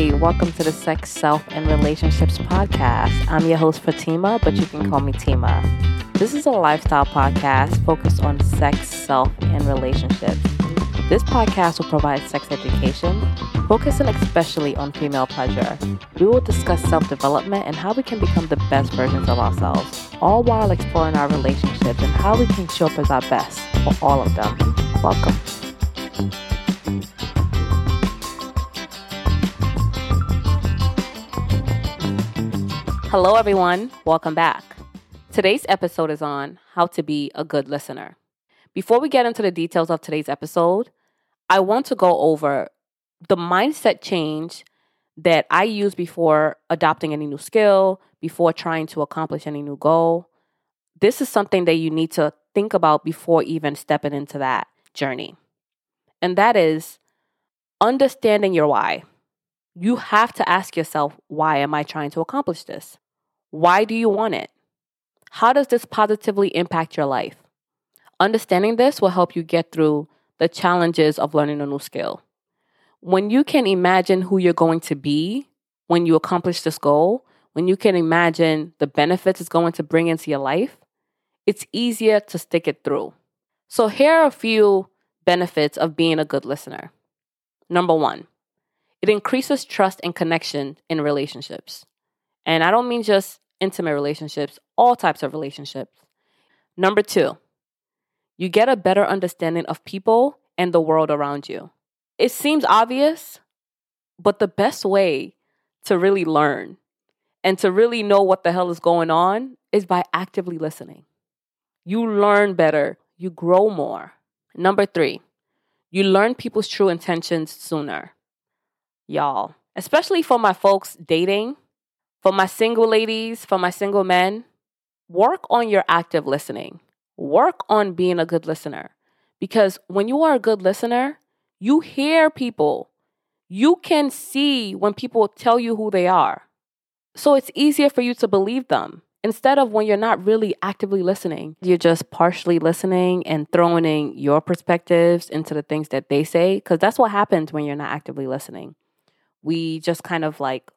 Hey, welcome to the Sex, Self, and Relationships podcast. I'm your host, Fatima, but you can call me Tima. This is a lifestyle podcast focused on sex, self, and relationships. This podcast will provide sex education, focusing especially on female pleasure. We will discuss self development and how we can become the best versions of ourselves, all while exploring our relationships and how we can show up as our best for all of them. Welcome. Hello, everyone. Welcome back. Today's episode is on how to be a good listener. Before we get into the details of today's episode, I want to go over the mindset change that I use before adopting any new skill, before trying to accomplish any new goal. This is something that you need to think about before even stepping into that journey. And that is understanding your why you have to ask yourself, why am I trying to accomplish this? Why do you want it? How does this positively impact your life? Understanding this will help you get through the challenges of learning a new skill. When you can imagine who you're going to be when you accomplish this goal, when you can imagine the benefits it's going to bring into your life, it's easier to stick it through. So, here are a few benefits of being a good listener. Number one, it increases trust and connection in relationships. And I don't mean just intimate relationships, all types of relationships. Number two, you get a better understanding of people and the world around you. It seems obvious, but the best way to really learn and to really know what the hell is going on is by actively listening. You learn better, you grow more. Number three, you learn people's true intentions sooner y'all, especially for my folks dating, for my single ladies, for my single men, work on your active listening. Work on being a good listener. Because when you are a good listener, you hear people. You can see when people tell you who they are. So it's easier for you to believe them instead of when you're not really actively listening. You're just partially listening and throwing in your perspectives into the things that they say, because that's what happens when you're not actively listening we just kind of like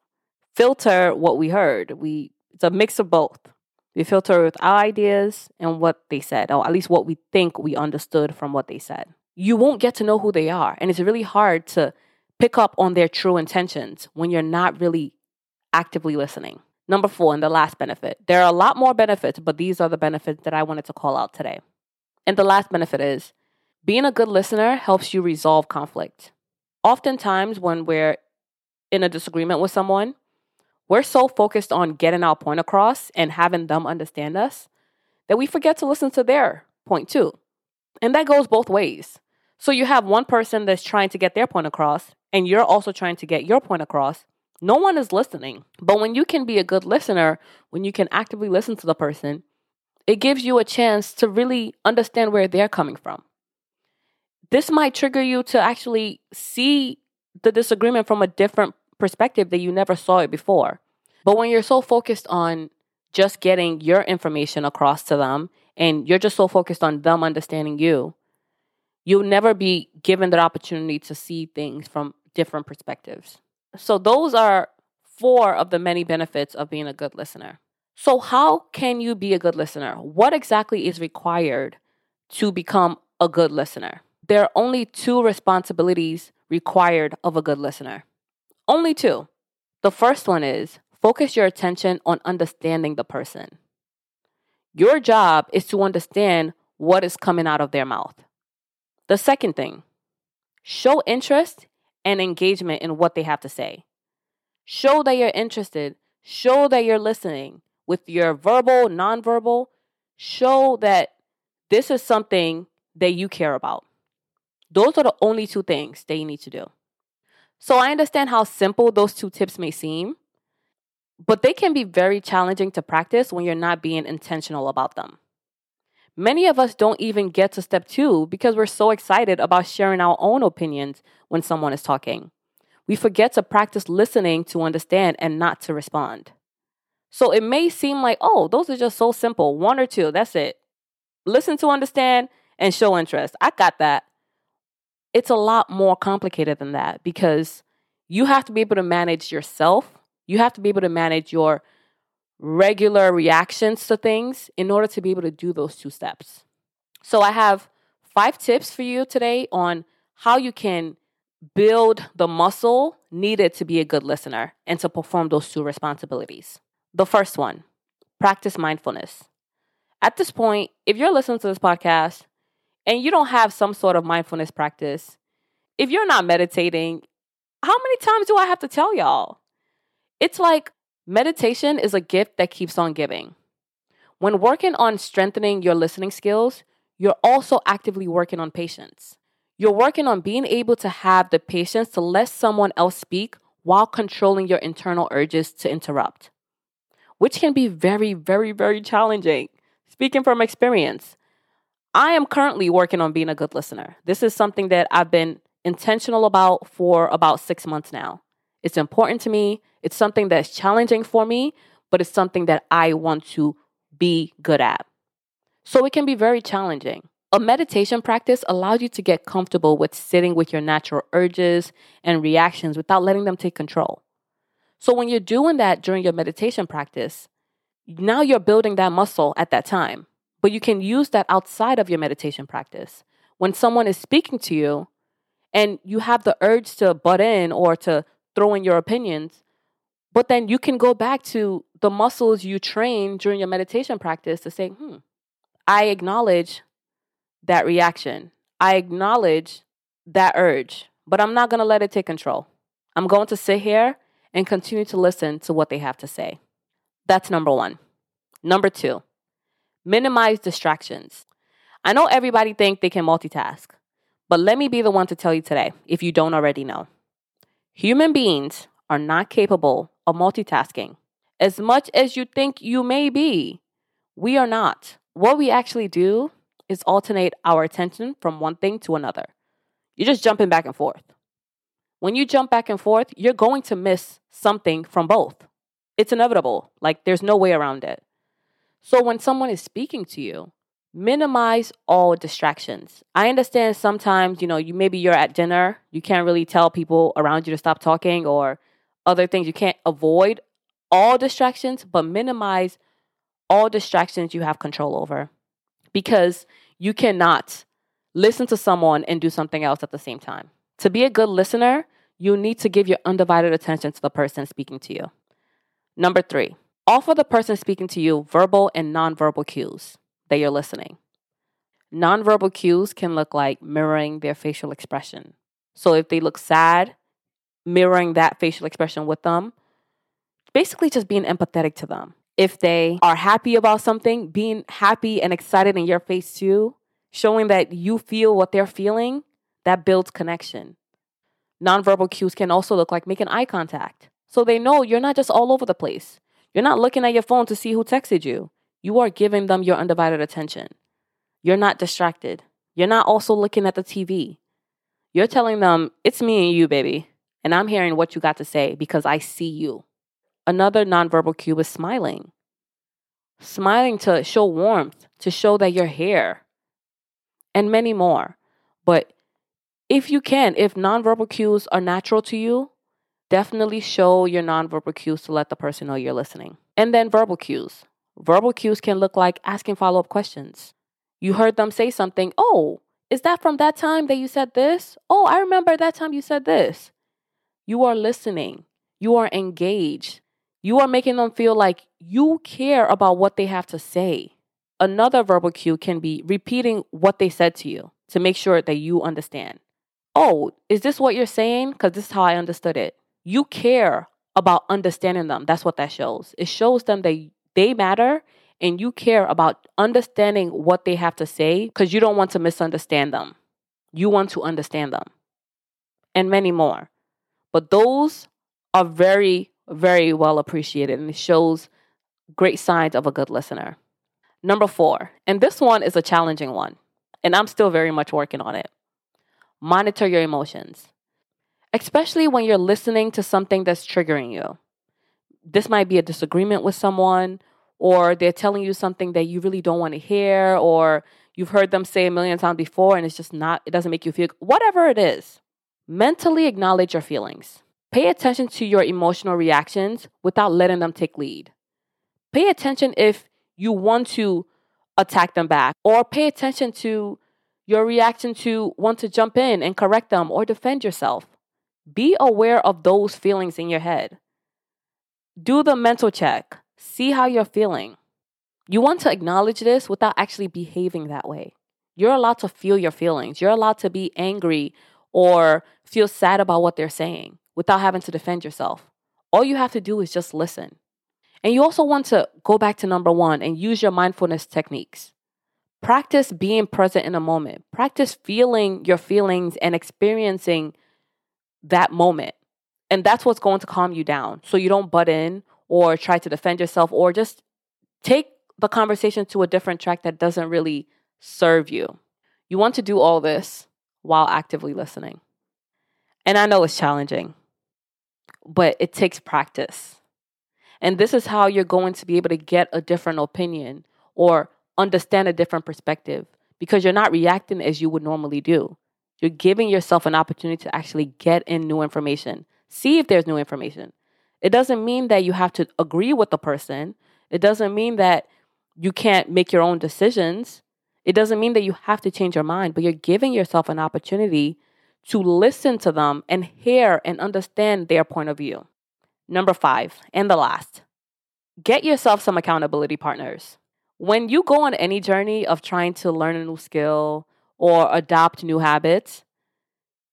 filter what we heard. We it's a mix of both. We filter with our ideas and what they said, or at least what we think we understood from what they said. You won't get to know who they are, and it's really hard to pick up on their true intentions when you're not really actively listening. Number four, and the last benefit. There are a lot more benefits, but these are the benefits that I wanted to call out today. And the last benefit is being a good listener helps you resolve conflict. Oftentimes, when we're in a disagreement with someone, we're so focused on getting our point across and having them understand us that we forget to listen to their point too. And that goes both ways. So you have one person that's trying to get their point across, and you're also trying to get your point across. No one is listening. But when you can be a good listener, when you can actively listen to the person, it gives you a chance to really understand where they're coming from. This might trigger you to actually see the disagreement from a different perspective that you never saw it before. But when you're so focused on just getting your information across to them and you're just so focused on them understanding you, you'll never be given the opportunity to see things from different perspectives. So, those are four of the many benefits of being a good listener. So, how can you be a good listener? What exactly is required to become a good listener? There are only two responsibilities required of a good listener. Only two. The first one is focus your attention on understanding the person. Your job is to understand what is coming out of their mouth. The second thing, show interest and engagement in what they have to say. Show that you're interested, show that you're listening with your verbal, nonverbal. Show that this is something that you care about. Those are the only two things that you need to do. So I understand how simple those two tips may seem, but they can be very challenging to practice when you're not being intentional about them. Many of us don't even get to step two because we're so excited about sharing our own opinions when someone is talking. We forget to practice listening to understand and not to respond. So it may seem like, oh, those are just so simple one or two, that's it. Listen to understand and show interest. I got that it's a lot more complicated than that because You have to be able to manage yourself. You have to be able to manage your regular reactions to things in order to be able to do those two steps. So, I have five tips for you today on how you can build the muscle needed to be a good listener and to perform those two responsibilities. The first one practice mindfulness. At this point, if you're listening to this podcast and you don't have some sort of mindfulness practice, if you're not meditating, how many times do I have to tell y'all? It's like meditation is a gift that keeps on giving. When working on strengthening your listening skills, you're also actively working on patience. You're working on being able to have the patience to let someone else speak while controlling your internal urges to interrupt, which can be very, very, very challenging. Speaking from experience, I am currently working on being a good listener. This is something that I've been intentional about for about six months now. It's important to me. It's something that's challenging for me, but it's something that I want to be good at. So it can be very challenging. A meditation practice allows you to get comfortable with sitting with your natural urges and reactions without letting them take control. So when you're doing that during your meditation practice, now you're building that muscle at that time. But you can use that outside of your meditation practice. When someone is speaking to you and you have the urge to butt in or to throw in your opinions, but then you can go back to the muscles you train during your meditation practice to say, hmm, I acknowledge that reaction. I acknowledge that urge, but I'm not going to let it take control. I'm going to sit here and continue to listen to what they have to say. That's number one. Number two, minimize distractions. I know everybody think they can multitask, but let me be the one to tell you today, if you don't already know. Human beings are not capable of multitasking. As much as you think you may be, we are not. What we actually do is alternate our attention from one thing to another. You're just jumping back and forth. When you jump back and forth, you're going to miss something from both. It's inevitable. Like, there's no way around it. So, when someone is speaking to you, minimize all distractions. I understand sometimes, you know, you maybe you're at dinner, you can't really tell people around you to stop talking or other things. You can't avoid all distractions, but minimize all distractions you have control over because you cannot listen to someone and do something else at the same time. To be a good listener, you need to give your undivided attention to the person speaking to you. Number three, offer the person speaking to you verbal and nonverbal cues that you're listening. Nonverbal cues can look like mirroring their facial expression. So if they look sad, mirroring that facial expression with them, basically just being empathetic to them if they are happy about something, being happy and excited in your face too, showing that you feel what they're feeling, that builds connection. Nonverbal cues can also look like making eye contact. So they know you're not just all over the place. You're not looking at your phone to see who texted you. You are giving them your undivided attention. You're not distracted. You're not also looking at the TV. You're telling them, it's me and you, baby. And I'm hearing what you got to say because I see you. Another nonverbal cue is smiling. Smiling to show warmth, to show that you're here, and many more. But if you can, if nonverbal cues are natural to you, definitely show your nonverbal cues to let the person know you're listening. And then verbal cues. Verbal cues can look like asking follow up questions. You heard them say something, oh, is that from that time that you said this? Oh, I remember that time you said this. You are listening, you are engaged, you are making them feel like you care about what they have to say. Another verbal cue can be repeating what they said to you to make sure that you understand. Oh, is this what you're saying? Because this is how I understood it. You care about understanding them. That's what that shows. It shows them that they matter and you care about understanding what they have to say because you don't want to misunderstand them. You want to understand them and many more. But those are very very well appreciated and it shows great signs of a good listener. Number four, and this one is a challenging one, and I'm still very much working on it. Monitor your emotions, especially when you're listening to something that's triggering you. This might be a disagreement with someone, or they're telling you something that you really don't want to hear, or you've heard them say a million times before and it's just not, it doesn't make you feel, whatever it is. Mentally acknowledge your feelings Pay attention to your emotional reactions without letting them take lead. Pay attention if you want to attack them back, or pay attention to your reaction to want to jump in and correct them or defend yourself. Be aware of those feelings in your head. Do the mental check. See how you're feeling. You want to acknowledge this without actually behaving that way. You're allowed to feel your feelings. You're allowed to be angry or feel sad about what they're saying without having to defend yourself. All you have to do is just listen. And you also want to go back to number one and use your mindfulness techniques. Practice being present in a moment. Practice feeling your feelings and experiencing that moment. And that's what's going to calm you down. So you don't butt in or try to defend yourself or just take the conversation to a different track that doesn't really serve you. You want to do all this while actively listening. And I know it's challenging, but it takes practice. And this is how you're going to be able to get a different opinion or understand a different perspective because you're not reacting as you would normally do. You're giving yourself an opportunity to actually get in new information, see if there's new information. It doesn't mean that you have to agree with the person. It doesn't mean that you can't make your own decisions. It doesn't mean that you have to change your mind, but you're giving yourself an opportunity to listen to them and hear and understand their point of view. Number five, and the last, get yourself some accountability partners. When you go on any journey of trying to learn a new skill or adopt new habits,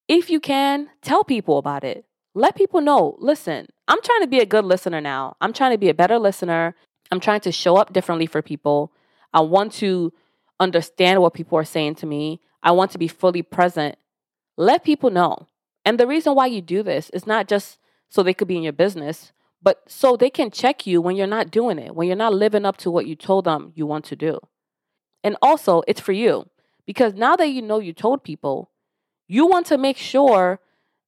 if you can, tell people about it. Let people know listen, I'm trying to be a good listener now. I'm trying to be a better listener. I'm trying to show up differently for people. I want to understand what people are saying to me. I want to be fully present. Let people know. And the reason why you do this is not just so they could be in your business, but so they can check you when you're not doing it, when you're not living up to what you told them you want to do. And also, it's for you because now that you know you told people, you want to make sure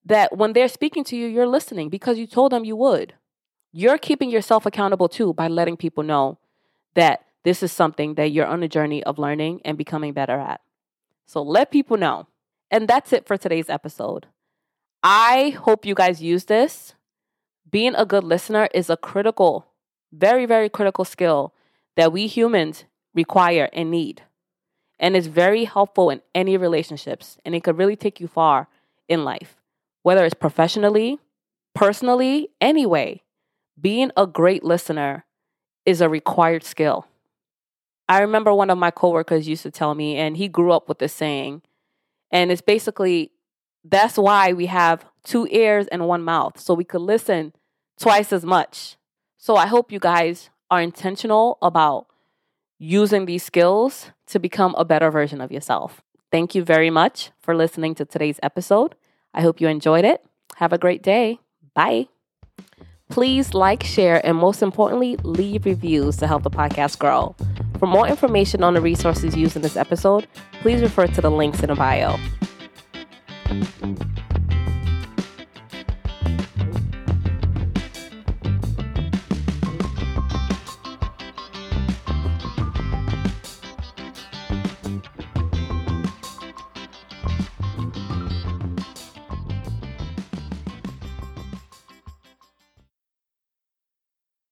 that when they're speaking to you, you're listening because you told them you would. You're keeping yourself accountable too by letting people know that this is something that you're on a journey of learning and becoming better at. So let people know. And that's it for today's episode. I hope you guys use this. Being a good listener is a critical, very, very critical skill that we humans require and need. And it's very helpful in any relationships. And it could really take you far in life, whether it's professionally, personally, anyway. Being a great listener is a required skill. I remember one of my coworkers used to tell me, and he grew up with this saying, and it's basically that's why we have two ears and one mouth, so we could listen twice as much. So I hope you guys are intentional about using these skills to become a better version of yourself. Thank you very much for listening to today's episode. I hope you enjoyed it. Have a great day. Bye. Please like, share, and most importantly, leave reviews to help the podcast grow. For more information on the resources used in this episode, please refer to the links in the bio.